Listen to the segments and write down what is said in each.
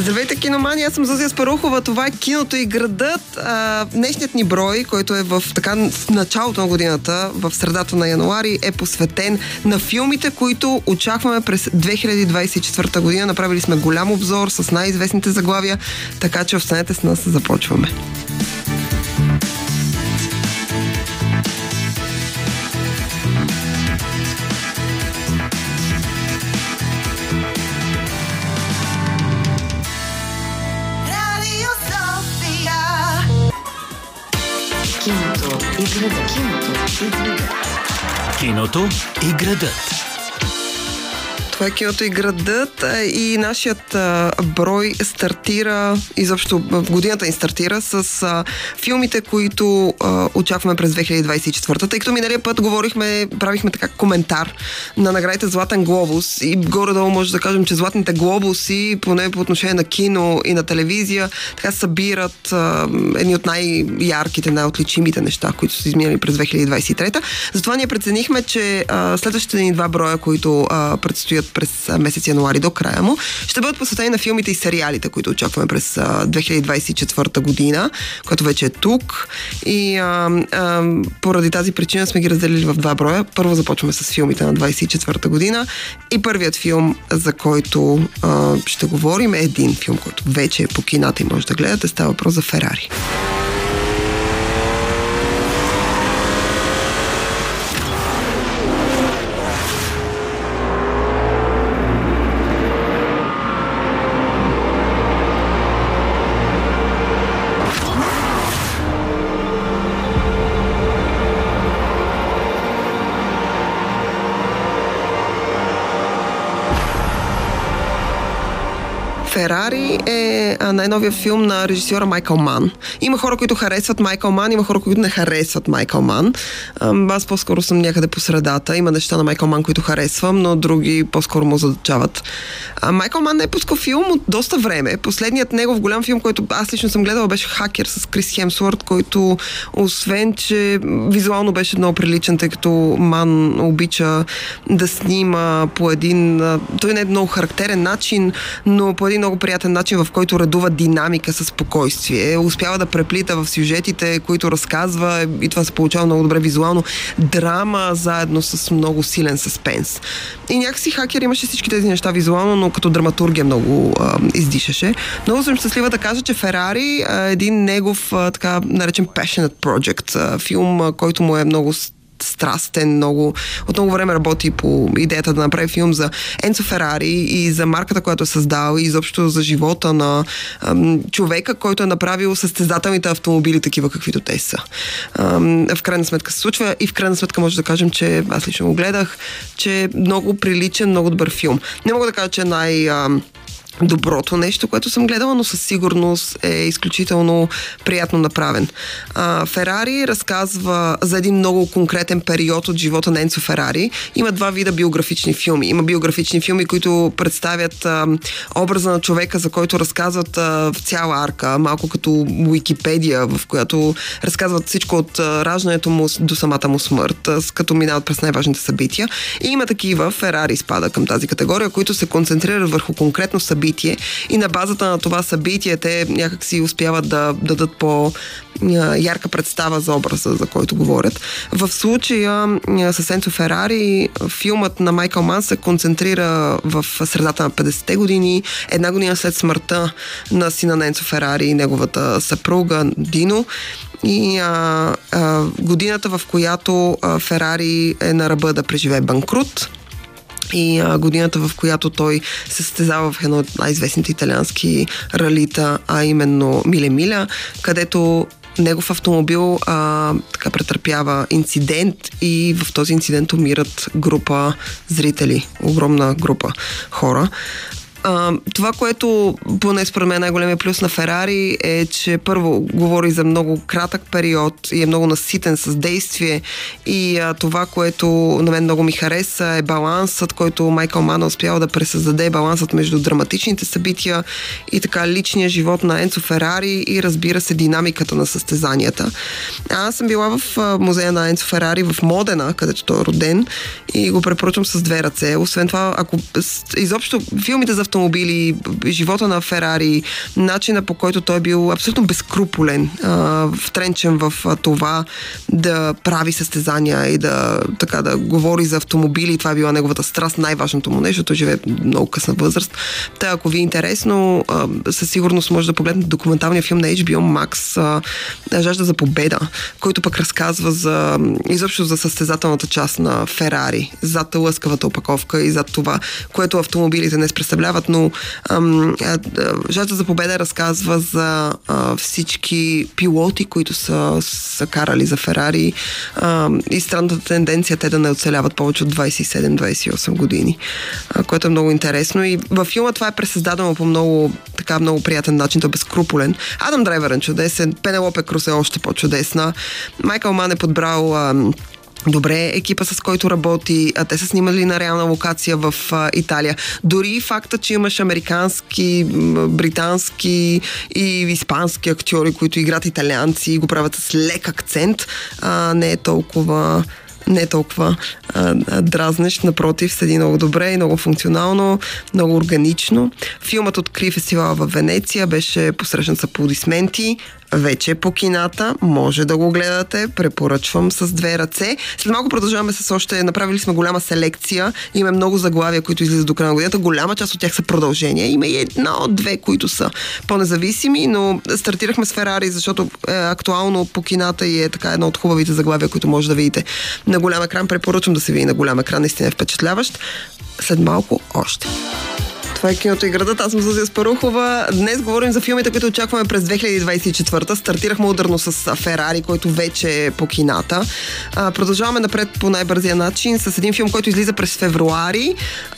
Здравейте, киномани! Аз съм Зузия Спарухова. Това е киното и градът. А, днешният ни брой, който е в така в началото на годината, в средата на януари, е посветен на филмите, които очакваме през 2024 година. Направили сме голям обзор с най-известните заглавия, така че останете с нас, започваме. Киното и градът. Е киното и градът и нашият брой стартира, изобщо годината ни стартира с филмите, които а, очакваме през 2024. Тъй като миналия път говорихме, правихме така коментар на наградите Златен глобус и горе-долу може да кажем, че Златните глобуси, поне по отношение на кино и на телевизия, така събират едни от най-ярките, най-отличимите неща, които са изминали през 2023. Затова ние преценихме, че следващите ни два броя, които предстоят през месец януари до края му, ще бъдат посветени на филмите и сериалите, които очакваме през а, 2024 година, което вече е тук. И а, а, поради тази причина сме ги разделили в два броя. Първо започваме с филмите на 24 година и първият филм, за който а, ще говорим е един филм, който вече е по кината и може да гледате. Става въпрос за Ферари. Ферари е най-новия филм на режисьора Майкъл Ман. Има хора, които харесват Майкъл Ман, има хора, които не харесват Майкъл Ман. Аз по-скоро съм някъде по средата. Има неща на Майкъл Ман, които харесвам, но други по-скоро му задачават. А, Майкъл Ман не е пускал филм от доста време. Последният негов голям филм, който аз лично съм гледала, беше Хакер с Крис Хемсворт, който освен, че визуално беше много приличен, тъй като Ман обича да снима по един... Той не е много характерен начин, но по един много приятен начин, в който редува динамика със спокойствие. Успява да преплита в сюжетите, които разказва и това се получава много добре визуално. Драма заедно с много силен съспенс. И някакси хакер имаше всички тези неща визуално, но като драматургия много а, издишаше. Много съм щастлива да кажа, че Ферари е един негов а, така наречен passionate project. А, филм, а, който му е много страстен, много, от много време работи по идеята да направи филм за Енцо Ферари и за марката, която е създал и изобщо за живота на ам, човека, който е направил състезателните автомобили такива, каквито те са. Ам, в крайна сметка се случва и в крайна сметка може да кажем, че аз лично го гледах, че е много приличен, много добър филм. Не мога да кажа, че е най- ам, доброто нещо, което съм гледала, но със сигурност е изключително приятно направен. Ферари разказва за един много конкретен период от живота на Енцо Ферари. Има два вида биографични филми. Има биографични филми, които представят а, образа на човека, за който разказват а, в цяла арка, малко като Уикипедия, в която разказват всичко от а, раждането му до самата му смърт, а, като минават през най-важните събития. И има такива, Ферари спада към тази категория, които се концентрират върху конкретно събитие и на базата на това събитие те някак си успяват да дадат по ярка представа за образа, за който говорят. В случая с Енцо Ферари филмът на Майкъл Ман се концентрира в средата на 50-те години, една година след смъртта на сина на Енцо Ферари и неговата съпруга Дино. И а, а, годината, в която а, Ферари е на ръба да преживее банкрут и а, годината, в която той се състезава в едно от най-известните италиански ралита, а именно Миле Миля, където негов автомобил а, така претърпява инцидент и в този инцидент умират група зрители, огромна група хора. А, това, което поне според мен е най-големия плюс на Ферари е, че първо говори за много кратък период и е много наситен с действие и а, това, което на мен много ми хареса е балансът, който Майкъл Мана успял да пресъздаде балансът между драматичните събития и така личния живот на Енцо Ферари и разбира се динамиката на състезанията. Аз съм била в музея на Енцо Ферари в Модена, където той е роден и го препоръчвам с две ръце. Освен това, ако изобщо филмите за автомобили, живота на Ферари, начина по който той е бил абсолютно безкруполен, втренчен в това да прави състезания и да, така, да говори за автомобили. Това е била неговата страст, най-важното му нещо. Той живее много късна възраст. Та, ако ви е интересно, със сигурност може да погледнете документалния филм на HBO Max Жажда за победа, който пък разказва за изобщо за състезателната част на Ферари, зад лъскавата опаковка и зад това, което автомобилите не представляват, но ам, а, а, Жажда за победа разказва за а, всички пилоти, които са, са карали за Ферари а, и странната тенденция те да не оцеляват повече от 27-28 години, а, което е много интересно. И във филма това е пресъздадено по много, така, много приятен начин, той е безкруполен. Адам Драйвер е чудесен, Пенелопе Крус е още по-чудесна, Майкъл Ман е подбрал ам, Добре, екипа с който работи, а те са снимали на реална локация в а, Италия. Дори факта, че имаш американски, британски и испански актьори, които играят италианци и го правят с лек акцент, а, не е толкова не е толкова а, дразнещ, напротив, седи много добре и много функционално, много органично. Филмът откри фестивала в Венеция, беше посрещан с аплодисменти, вече е по кината, може да го гледате, препоръчвам с две ръце. След малко продължаваме с още, направили сме голяма селекция, има много заглавия, които излизат до края на годината, голяма част от тях са продължения, има и една от две, които са по-независими, но стартирахме с Ферари, защото е актуално по кината и е така едно от хубавите заглавия, които може да видите на голям екран. Препоръчвам да се види на голям екран, наистина е впечатляващ. След малко още. Това е киното и градът. Аз съм Зузия Спарухова. Днес говорим за филмите, които очакваме през 2024. Стартирахме ударно с Ферари, който вече е по кината. Продължаваме напред по най-бързия начин с един филм, който излиза през февруари.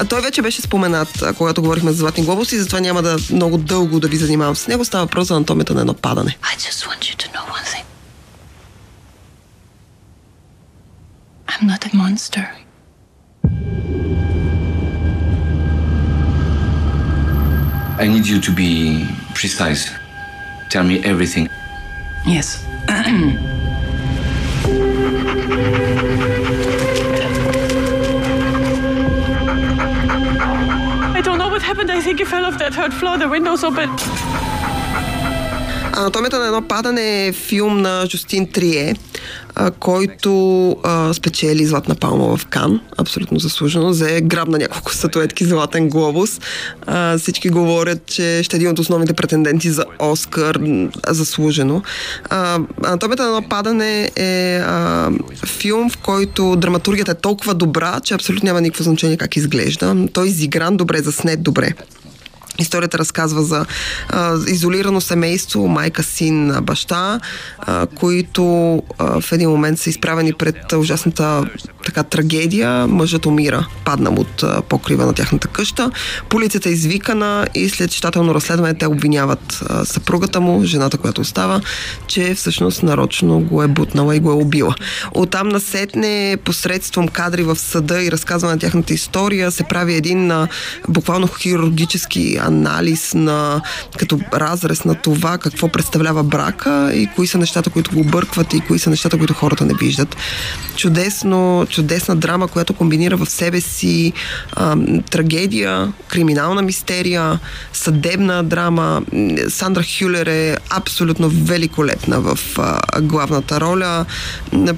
Той вече беше споменат, когато говорихме за Златни глобуси, затова няма да много дълго да ви занимавам с него. Става въпрос за анатомията на едно падане. I just want you to know one thing. I'm not a monster. I need you to be precise. Tell me everything. Yes. I don't know what happened. I think he fell off that third floor. The window's open. Анатомията на едно падане е филм на Жустин Трие, а, който а, спечели Златна палма в Кан, абсолютно заслужено. Взе граб на няколко статуетки Златен глобус. А, всички говорят, че ще е един от основните претенденти за Оскар, заслужено. А, Анатомията на едно падане е а, филм, в който драматургията е толкова добра, че абсолютно няма никакво значение как изглежда. Той е изигран добре, заснет добре. Историята разказва за а, изолирано семейство, майка, син, баща, а, които а, в един момент са изправени пред ужасната така трагедия. Мъжът умира, паднал от а, покрива на тяхната къща. Полицията е извикана и след щателно разследване те обвиняват а, съпругата му, жената, която остава, че всъщност нарочно го е бутнала и го е убила. Оттам насетне посредством кадри в съда и разказване на тяхната история се прави един а, буквално хирургически анализ на като разрез на това какво представлява брака и кои са нещата, които го объркват и кои са нещата, които хората не виждат. Чудесно, чудесна драма, която комбинира в себе си а, трагедия, криминална мистерия, съдебна драма. Сандра Хюлер е абсолютно великолепна в а, главната роля.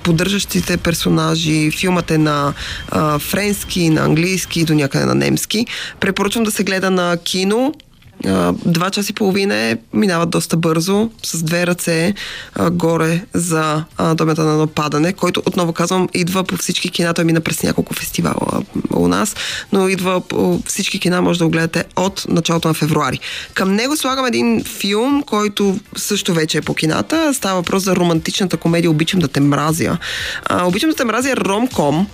Поддържащите персонажи, филмът е на а, френски, на английски до някъде на немски. Препоръчвам да се гледа на кино. А, Два часа и половина е, минават доста бързо, с две ръце а, горе за анатомията на едно падане, който, отново казвам, идва по всички кина. Той мина през няколко фестивала а, у нас, но идва по всички кина, може да го гледате от началото на февруари. Към него слагам един филм, който също вече е по кината. Става въпрос за романтичната комедия Обичам да те мразя. А, Обичам да те мразя е ромком,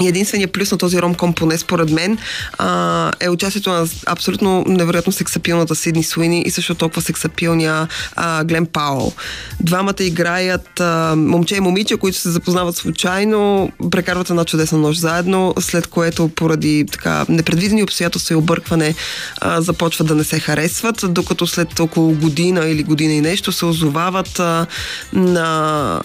единственият плюс на този ромком, поне според мен, а, е участието на абсолютно невероятно сексапилната Сидни Суини и също толкова сексапилния а, Глен Пауъл. Двамата играят а, момче и момиче, които се запознават случайно, прекарват една чудесна нощ заедно, след което поради така непредвидени обстоятелства и объркване а, започват да не се харесват, докато след около година или година и нещо се озовават а, на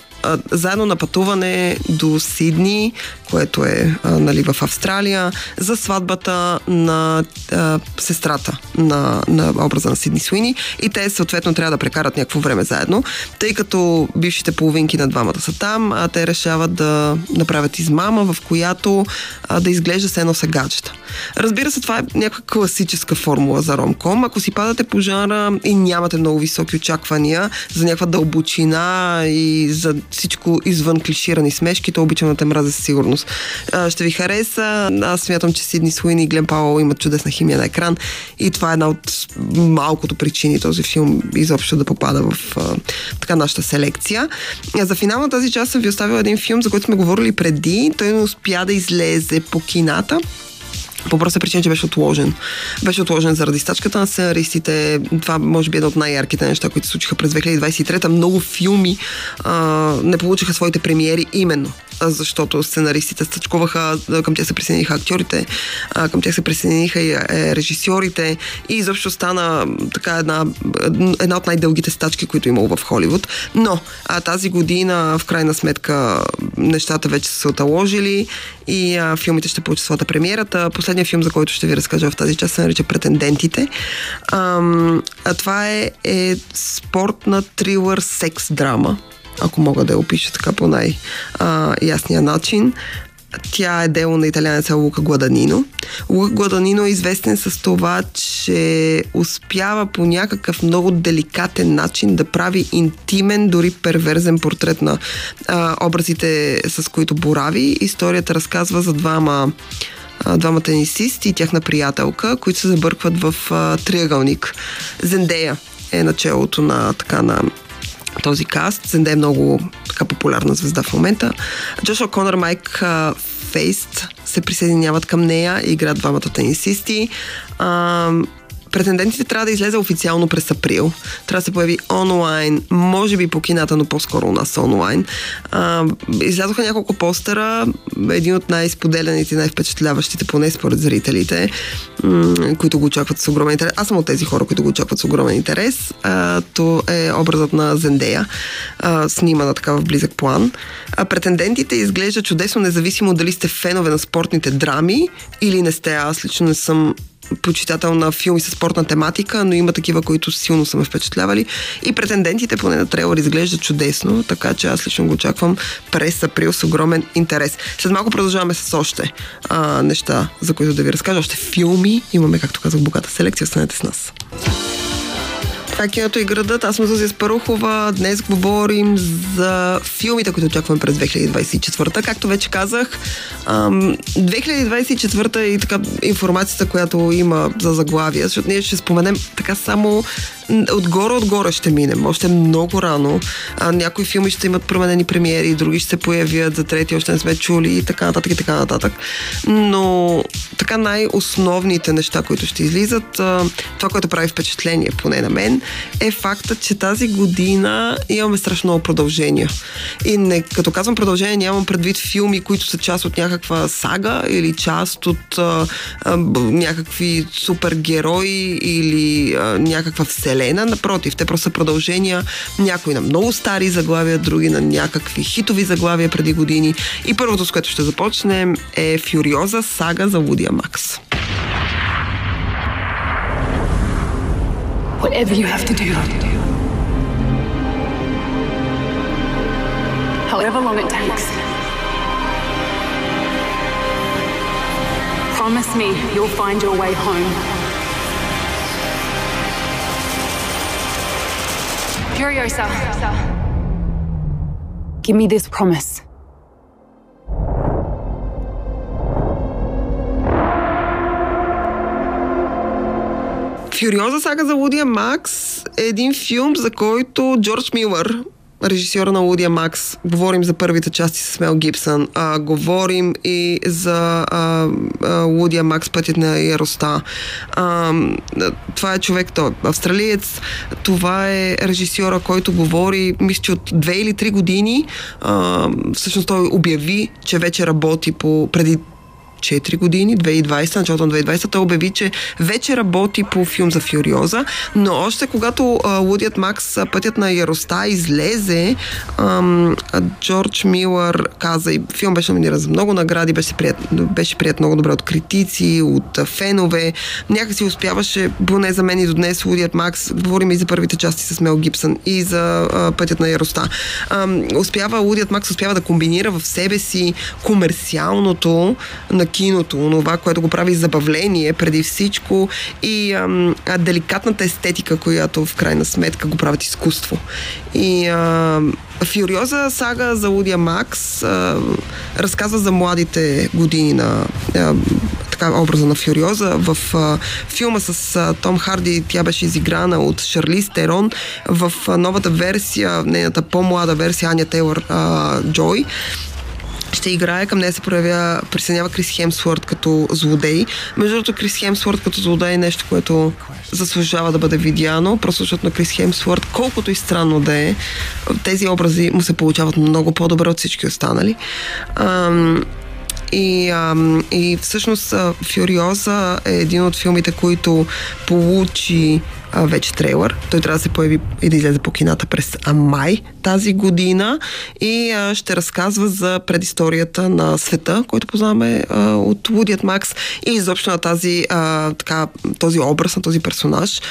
заедно на пътуване до Сидни, което е а, нали, в Австралия, за сватбата на а, сестрата на, на образа на Сидни Суини и те съответно трябва да прекарат някакво време заедно, тъй като бившите половинки на двамата са там, а те решават да направят измама, в която а, да изглежда се едно са гаджета. Разбира се, това е някаква класическа формула за ромком. Ако си падате по жанра и нямате много високи очаквания за някаква дълбочина и за всичко извън клиширани смешки, то обичам да те мразя със сигурност. А, ще ви хареса. Аз смятам, че Сидни Суини и Глен Пауъл имат чудесна химия на екран и това е една от малкото причини този филм изобщо да попада в а, така нашата селекция. А за финал на тази част съм ви оставила един филм, за който сме говорили преди. Той не успя да излезе по кината. По проста причина, че беше отложен. Беше отложен заради стачката на сценаристите. Това може би е едно от най-ярките неща, които се случиха през 2023. Много филми а, не получиха своите премиери именно защото сценаристите стъчкуваха, към тях се присъединиха актьорите, към тях се присъединиха и е, режисьорите и изобщо стана така една, една от най-дългите стачки, които имало в Холивуд. Но а, тази година, в крайна сметка, нещата вече са се оталожили и а, филмите ще получат своята премиерата. Последният филм, за който ще ви разкажа в тази част, се нарича Претендентите. А, а това е, е спортна трилър секс драма ако мога да я опиша така по най-ясния начин. Тя е дело на италянеца Лука Гладанино. Лука Гладанино е известен с това, че успява по някакъв много деликатен начин да прави интимен, дори перверзен портрет на а, образите, с които борави. Историята разказва за двама двама тенисисти и тяхна приятелка, които се забъркват в а, триъгълник. Зендея е началото на така на този каст. Зенде е много така популярна звезда в момента. Джошуа Конър, Майк Фейст се присъединяват към нея и играят двамата тенисисти. А, Претендентите трябва да излезе официално през април. Трябва да се появи онлайн, може би по кината, но по-скоро у нас онлайн. А, излязоха няколко постера, един от най-споделяните най-впечатляващите, поне според зрителите, м- които го очакват с огромен интерес. Аз съм от тези хора, които го очакват с огромен интерес. А, то е образът на Зендея, а, снимана така в близък план. А, претендентите изглеждат чудесно, независимо дали сте фенове на спортните драми или не сте. Аз лично не съм почитател на филми с спортна тематика, но има такива, които силно са ме впечатлявали. И претендентите поне на трейлър изглеждат чудесно, така че аз лично го очаквам през април с огромен интерес. След малко продължаваме с още а, неща, за които да ви разкажа. Още филми. Имаме, както казах, богата селекция. Останете с нас. Това е киното и градът. Аз съм Зузия Спарухова. Днес говорим за филмите, които очакваме през 2024. Както вече казах, 2024 и така информацията, която има за заглавия, защото ние ще споменем така само отгоре отгоре ще минем. Още много рано. А, някои филми ще имат променени премиери, други ще се появят, за трети още не сме чули и така нататък и така нататък. Но така най-основните неща, които ще излизат, това, което прави впечатление, поне на мен, е факта, че тази година имаме страшно много продължения. И не, като казвам продължение, нямам предвид филми, които са част от някаква сага или част от а, а, някакви супергерои или а, някаква вселена. Напротив, те просто са продължения някои на много стари заглавия, други на някакви хитови заглавия преди години. И първото, с което ще започнем е Фюриоза сага за Вудия Макс. Whatever you have to do. However long it takes. Promise me you'll find your way home. Furiosa. Give me this promise. Фюриоза сага за Лудия Макс е един филм, за който Джордж Милър, режисьора на Лудия Макс, говорим за първите части с Мел Гибсън, а, говорим и за а, а, Лудия Макс, пътят на Яроста. А, това е човек, той е австралиец, това е режисьора, който говори, мисля, че от две или три години, а, всъщност той обяви, че вече работи по, преди 4 години, 2020, началото на 2020, той обяви, че вече работи по филм за Фюриоза, но още когато а, Лудият Макс Пътят на Яроста излезе, ам, Джордж Милър каза и филм беше номиниран за много награди, беше прият, беше прият много добре от критици, от фенове. Някакси успяваше, поне за мен и до днес, Лудият Макс, говорим и за първите части с Мел Гибсън и за а, Пътят на Яроста. Ам, успява, Лудият Макс успява да комбинира в себе си комерциалното на киното, това, което го прави забавление преди всичко и ам, деликатната естетика, която в крайна сметка го правят изкуство. И ам, Фюриоза сага за Лудия Макс а, разказва за младите години на а, така, образа на Фюриоза. В а, филма с а, Том Харди тя беше изиграна от Шарлиз Терон. В а, новата версия, нейната по-млада версия, Аня Тейлър а, Джой, ще играе, към нея се проявя, присъединява Крис Хемсворт като злодей. Между другото, Крис Хемсворт като злодей е нещо, което заслужава да бъде видяно, просто защото на Крис Хемсворт, колкото и странно да е, тези образи му се получават много по-добре от всички останали. Ам, и, ам, и всъщност Фюриоза е един от филмите, които получи а, вече трейлър. Той трябва да се появи и да излезе по кината през май тази година и а, ще разказва за предисторията на света, който познаваме а, от Лудият Макс и изобщо на тази, а, така, този образ на този персонаж.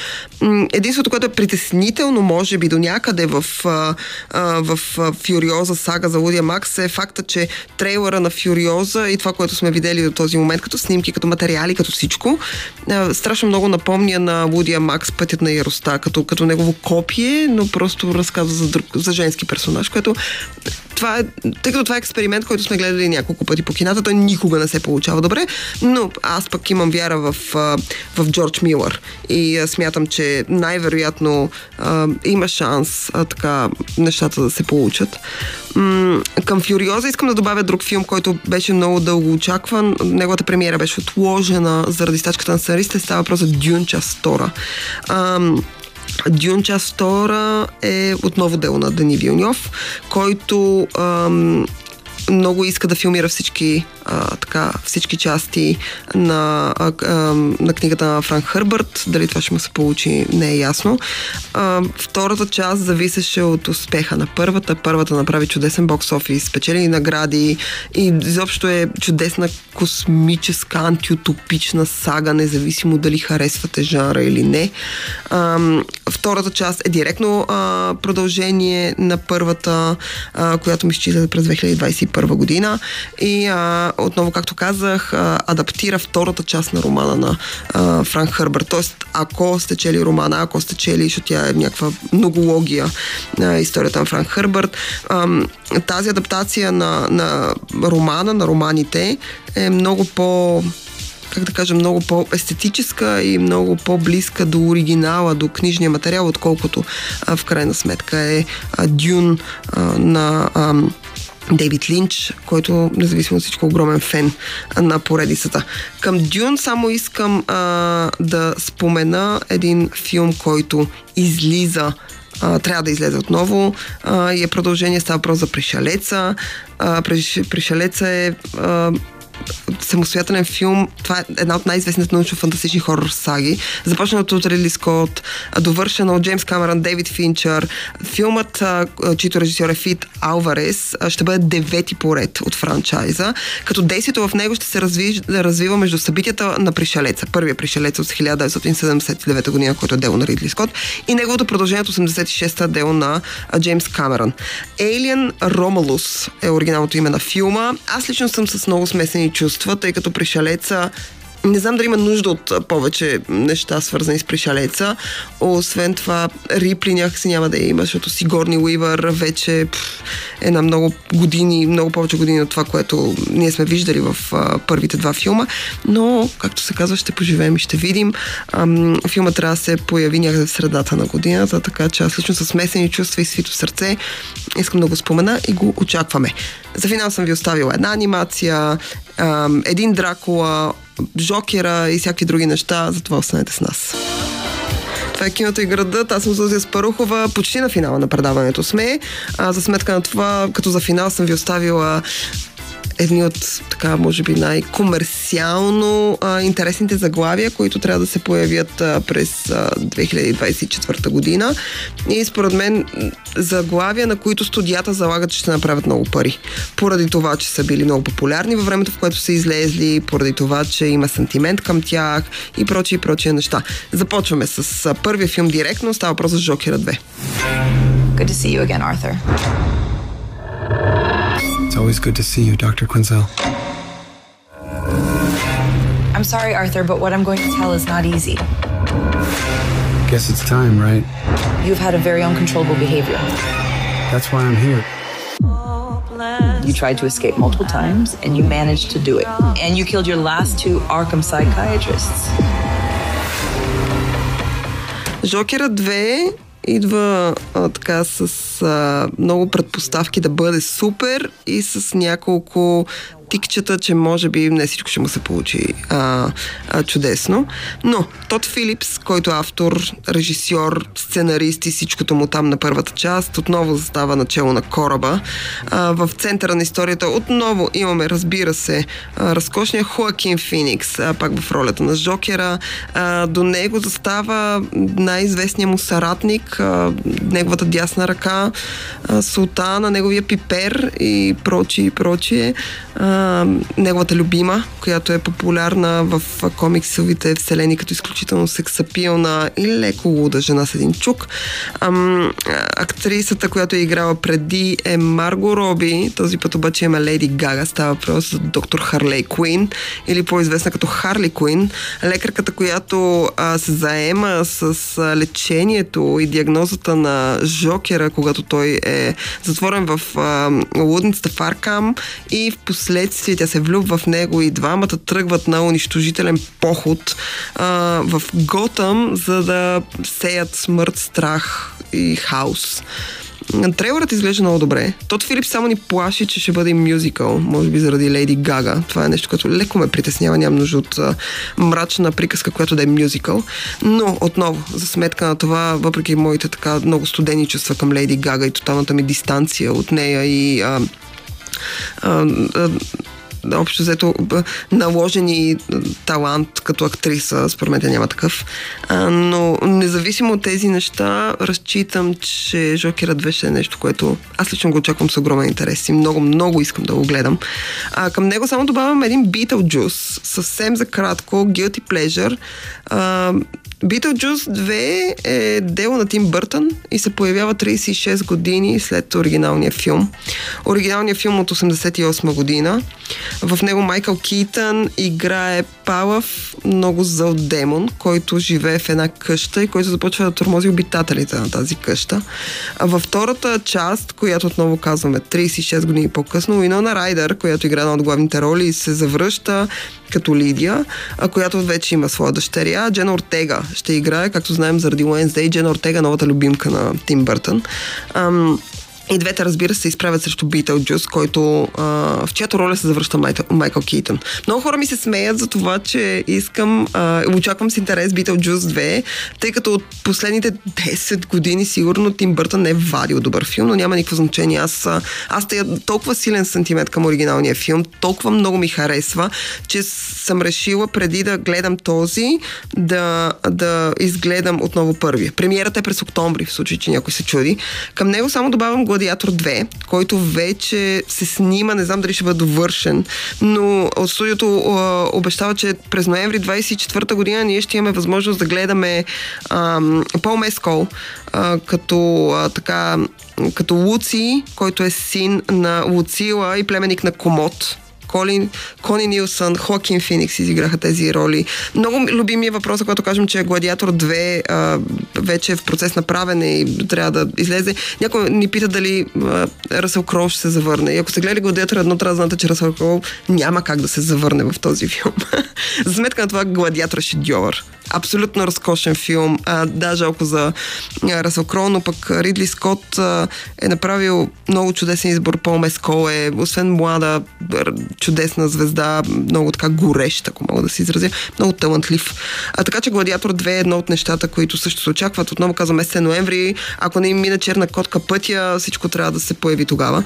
Единството, което е притеснително, може би до някъде в, а, а, в Фюриоза сага за Лудия Макс е факта, че трейлъра на Фюриоза и това, което сме видели до този момент, като снимки, като материали, като всичко, а, страшно много напомня на Лудия Макс Пътят на Яроста, като, като негово копие, но просто разказва за, друг, за женски персонаж, което това е, тъй като това е експеримент, който сме гледали няколко пъти по кината, той никога не се получава добре, но аз пък имам вяра в, в Джордж Милър и смятам, че най-вероятно има шанс така нещата да се получат. Към Фюриоза искам да добавя друг филм, който беше много дълго очакван. Неговата премиера беше отложена заради стачката на сценаристите. Става просто Дюн част 2. Ам, Дюн част 2 е отново дело на Дани Вилньов, който ам, много иска да филмира всички, а, така, всички части на, а, а, на книгата на Франк Хърбърт. Дали това ще му се получи, не е ясно. А, втората част зависеше от успеха на първата. Първата направи чудесен бокс офис, спечели награди и изобщо е чудесна космическа, антиутопична сага, независимо дали харесвате жанра или не. А, втората част е директно а, продължение на първата, а, която ми изчита през 2021 година и а, отново, както казах, а, адаптира втората част на романа на а, Франк Хърбърт. Тоест, ако сте чели романа, ако сте чели, защото тя е някаква многология на историята на Франк Хърбърт, тази адаптация на, на романа, на романите е много по как да кажа, много по-естетическа и много по-близка до оригинала, до книжния материал, отколкото а, в крайна сметка е а, Дюн а, на а, Дейвид Линч, който независимо от всичко огромен фен на поредицата. Към Дюн само искам а, да спомена един филм, който излиза а, трябва да излезе отново а, и е продължение, става въпрос за Пришалеца. А, Приш- е а, самостоятелен филм. Това е една от най-известните научно-фантастични хорор саги. Започнато от Ридли Скот, довършена от Джеймс Камерън, Дейвид Финчър. Филмът, чийто режисьор е Фит Алварес, ще бъде девети поред от франчайза, като действието в него ще се разви, развива между събитията на Пришелеца. Първия Пришелец от 1979 година, който е дело на Ридли Скот, и неговото продължение от 86-та дело на Джеймс Камерън. Alien Romulus е оригиналното име на филма. Аз лично съм с много смесени чувства, тъй като Пришелеца не знам дали има нужда от повече неща, свързани с пришалеца. Освен това, Рипли някакси няма да я има, защото Сигорни Уивър вече пф, е на много години, много повече години от това, което ние сме виждали в а, първите два филма. Но, както се казва, ще поживеем и ще видим. Ам, филма трябва да се появи някъде в средата на годината, така че аз лично с смесени чувства и свито сърце искам да го спомена и го очакваме. За финал съм ви оставила една анимация, ам, един Дракула, Жокера и всякакви други неща, затова останете с нас. Това е киното и градът. Аз съм Зузия Спарухова. Почти на финала на предаването сме. А, за сметка на това, като за финал съм ви оставила едни от, така, може би, най-комерциално а, интересните заглавия, които трябва да се появят а, през а, 2024 година. И според мен заглавия, на които студията залагат, че ще направят много пари. Поради това, че са били много популярни във времето, в което са излезли, поради това, че има сантимент към тях и прочие и прочие неща. Започваме с а, първия филм директно. Става въпрос за Жокера 2. Good to see you again, Arthur. It's always good to see you, Dr. Quinzel. I'm sorry, Arthur, but what I'm going to tell is not easy. Guess it's time, right? You've had a very uncontrollable behavior. That's why I'm here. You tried to escape multiple times and you managed to do it. And you killed your last two Arkham psychiatrists. Joker 2 идва а, така с а, много предпоставки да бъде супер и с няколко тикчета, че може би не всичко ще му се получи а, а, чудесно. Но Тод Филипс, който е автор, режисьор, сценарист и всичкото му там на първата част, отново застава начало на кораба. А, в центъра на историята отново имаме, разбира се, а, разкошния Хоакин Феникс, а, пак в ролята на Жокера. А, до него застава най-известният му съратник, а, неговата дясна ръка, а, Султана, неговия пипер и прочие и прочие. А, неговата любима, която е популярна в комиксовите вселени като изключително сексапилна и леко луда жена с един чук. Ам, актрисата, която е играла преди е Марго Роби, този път обаче има Леди Гага, става въпрос за доктор Харлей Куин или по-известна като Харли Куин, лекарката, която а, се заема с а, лечението и диагнозата на Жокера, когато той е затворен в а, лудницата в Аркам и в последствие тя се влюбва в него и двамата тръгват на унищожителен поход а, в Готъм, за да сеят смърт, страх и хаос. Трейлърът изглежда много добре. Тот Филип само ни плаши, че ще бъде мюзикъл, може би заради Лейди Гага. Това е нещо, което леко ме притеснява, нямам нужда от а, мрачна приказка, която да е мюзикъл. Но, отново, за сметка на това, въпреки моите така много студени чувства към Лейди Гага и тоталната ми дистанция от нея и а, а, общо взето наложени талант като актриса, според мен няма такъв. А, но независимо от тези неща, разчитам, че Жокера 2 ще е нещо, което аз лично го очаквам с огромен интерес и много, много искам да го гледам. А, към него само добавям един Beetlejuice, съвсем за кратко, Guilty Pleasure. А, Beetlejuice 2 е дело на Тим Бъртън и се появява 36 години след оригиналния филм. Оригиналният филм от 88 година. В него Майкъл Китън играе палав, много зъл демон, който живее в една къща и който започва да тормози обитателите на тази къща. А във втората част, която отново казваме 36 години по-късно, Уинона Райдер, която игра на от главните роли, се завръща като Лидия, а която вече има своя дъщеря. Джен Ортега ще играе, както знаем, заради Wednesday. Джен Ортега, новата любимка на Тим Бъртън. Ам, и двете, разбира се, изправят срещу Beetlejuice, който, а, в чиято роля се завръща Майкъл, Майкъл Кейтън. Много хора ми се смеят за това, че искам, а, очаквам с интерес Beetlejuice 2, тъй като от последните 10 години сигурно Тим Бъртън не е вадил добър филм, но няма никакво значение. Аз, аз тая толкова силен сантимент към оригиналния филм, толкова много ми харесва, че съм решила преди да гледам този, да, да изгледам отново първия. Премиерата е през октомври, в случай, че някой се чуди. Към него само добавям Гладиатор 2, който вече се снима, не знам дали ще бъде довършен, но от студиото а, обещава, че през ноември 24 година ние ще имаме възможност да гледаме ам, Пол Мескол като а, така като Луци, който е син на Луцила и племенник на Комот. Колин, Кони Нилсън, Хоакин Феникс изиграха тези роли. Много любими е въпроса, когато кажем, че Гладиатор 2 а, вече е в процес на правене и трябва да излезе. Някой ни пита дали а, Ръсъл Кроу ще се завърне. И ако сте гледали Гладиатор 1, трябва да знаете, че Ръсъл Кроу няма как да се завърне в този филм. За сметка на това Гладиатор е. Абсолютно разкошен филм. А, да, жалко за а, Ръсъл Кроу, но пък Ридли Скот а, е направил много чудесен избор. Пол Мескол е, освен млада, чудесна звезда, много така горещ, ако мога да се изразя, много талантлив. А така че Гладиатор 2 е едно от нещата, които също се очакват. Отново казвам месец ноември. Ако не им мине черна котка пътя, всичко трябва да се появи тогава.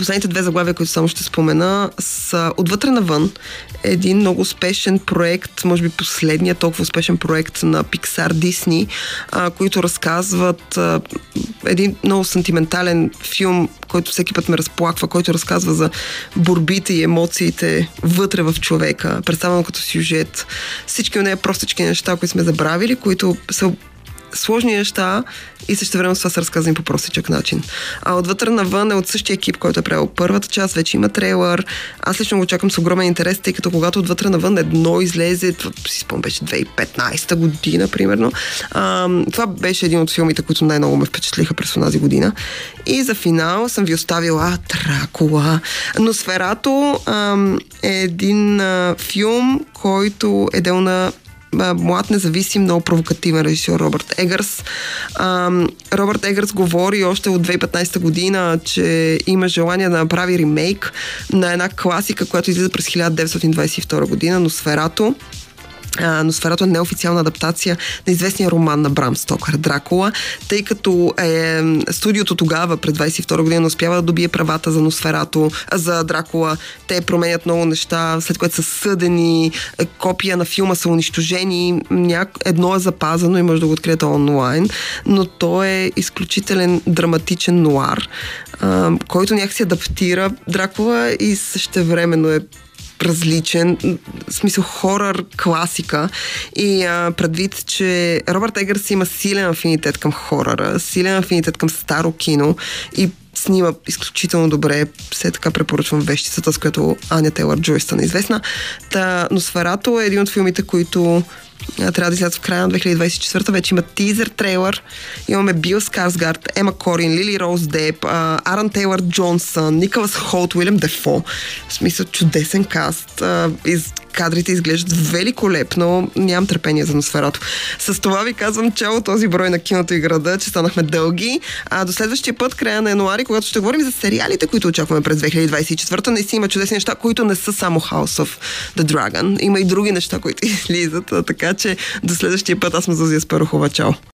Последните две заглавия, които само ще спомена, са Отвътре навън. Един много успешен проект, може би последният толкова успешен проект на Pixar Disney, а, които разказват а, един много сантиментален филм, който всеки път ме разплаква, който разказва за борбите и емоциите вътре в човека, представено като сюжет. Всички от нея простички неща, които сме забравили, които са сложни неща и също време с това са разказани по простичък начин. А отвътре навън е от същия екип, който е правил първата част, вече има трейлър. Аз лично го чакам с огромен интерес, тъй като когато отвътре навън едно излезе, това си спомням, беше 2015 година, примерно. А, това беше един от филмите, които най-много ме впечатлиха през тази година. И за финал съм ви оставила Дракула. Но Сферато ам, е един а, филм, който е дел на а, млад, независим, много провокативен режисьор Робърт Егърс. Робърт Егърс говори още от 2015 година, че има желание да направи ремейк на една класика, която излиза през 1922 година, но Сферато а, но сферата е неофициална адаптация на известния роман на Брам Стокър Дракула, тъй като е, студиото тогава, през 22 година, успява да добие правата за Носферато, за Дракула. Те променят много неща, след което са съдени, е, копия на филма са унищожени, няк... едно е запазено и може да го откриете онлайн, но то е изключителен драматичен нуар, а, който някакси адаптира Дракула и същевременно е различен, в смисъл хорър класика и а, предвид, че Робърт Егърс има силен афинитет към хоръра, силен афинитет към старо кино и снима изключително добре. Все така препоръчвам вещицата, с която Аня Тейлър Джой стана известна. Та, но Сферато е един от филмите, които трябва да излязат в края на 2024. Вече има тизър трейлър. Имаме Бил Скарсгард, Ема Корин, Лили Роуз Деп, Аран Тейлър Джонсън, Николас Холт, Уилям Дефо. В смисъл чудесен каст. Из, кадрите изглеждат великолепно. Нямам търпение за атмосферата. С това ви казвам чао този брой на киното и града, че станахме дълги. А до следващия път, края на януари, когато ще говорим за сериалите, които очакваме през 2024, наистина има чудесни неща, които не са само House of the Dragon. Има и други неща, които излизат. а, Че до следващия път аз съм Зузия Спарухова. Чао!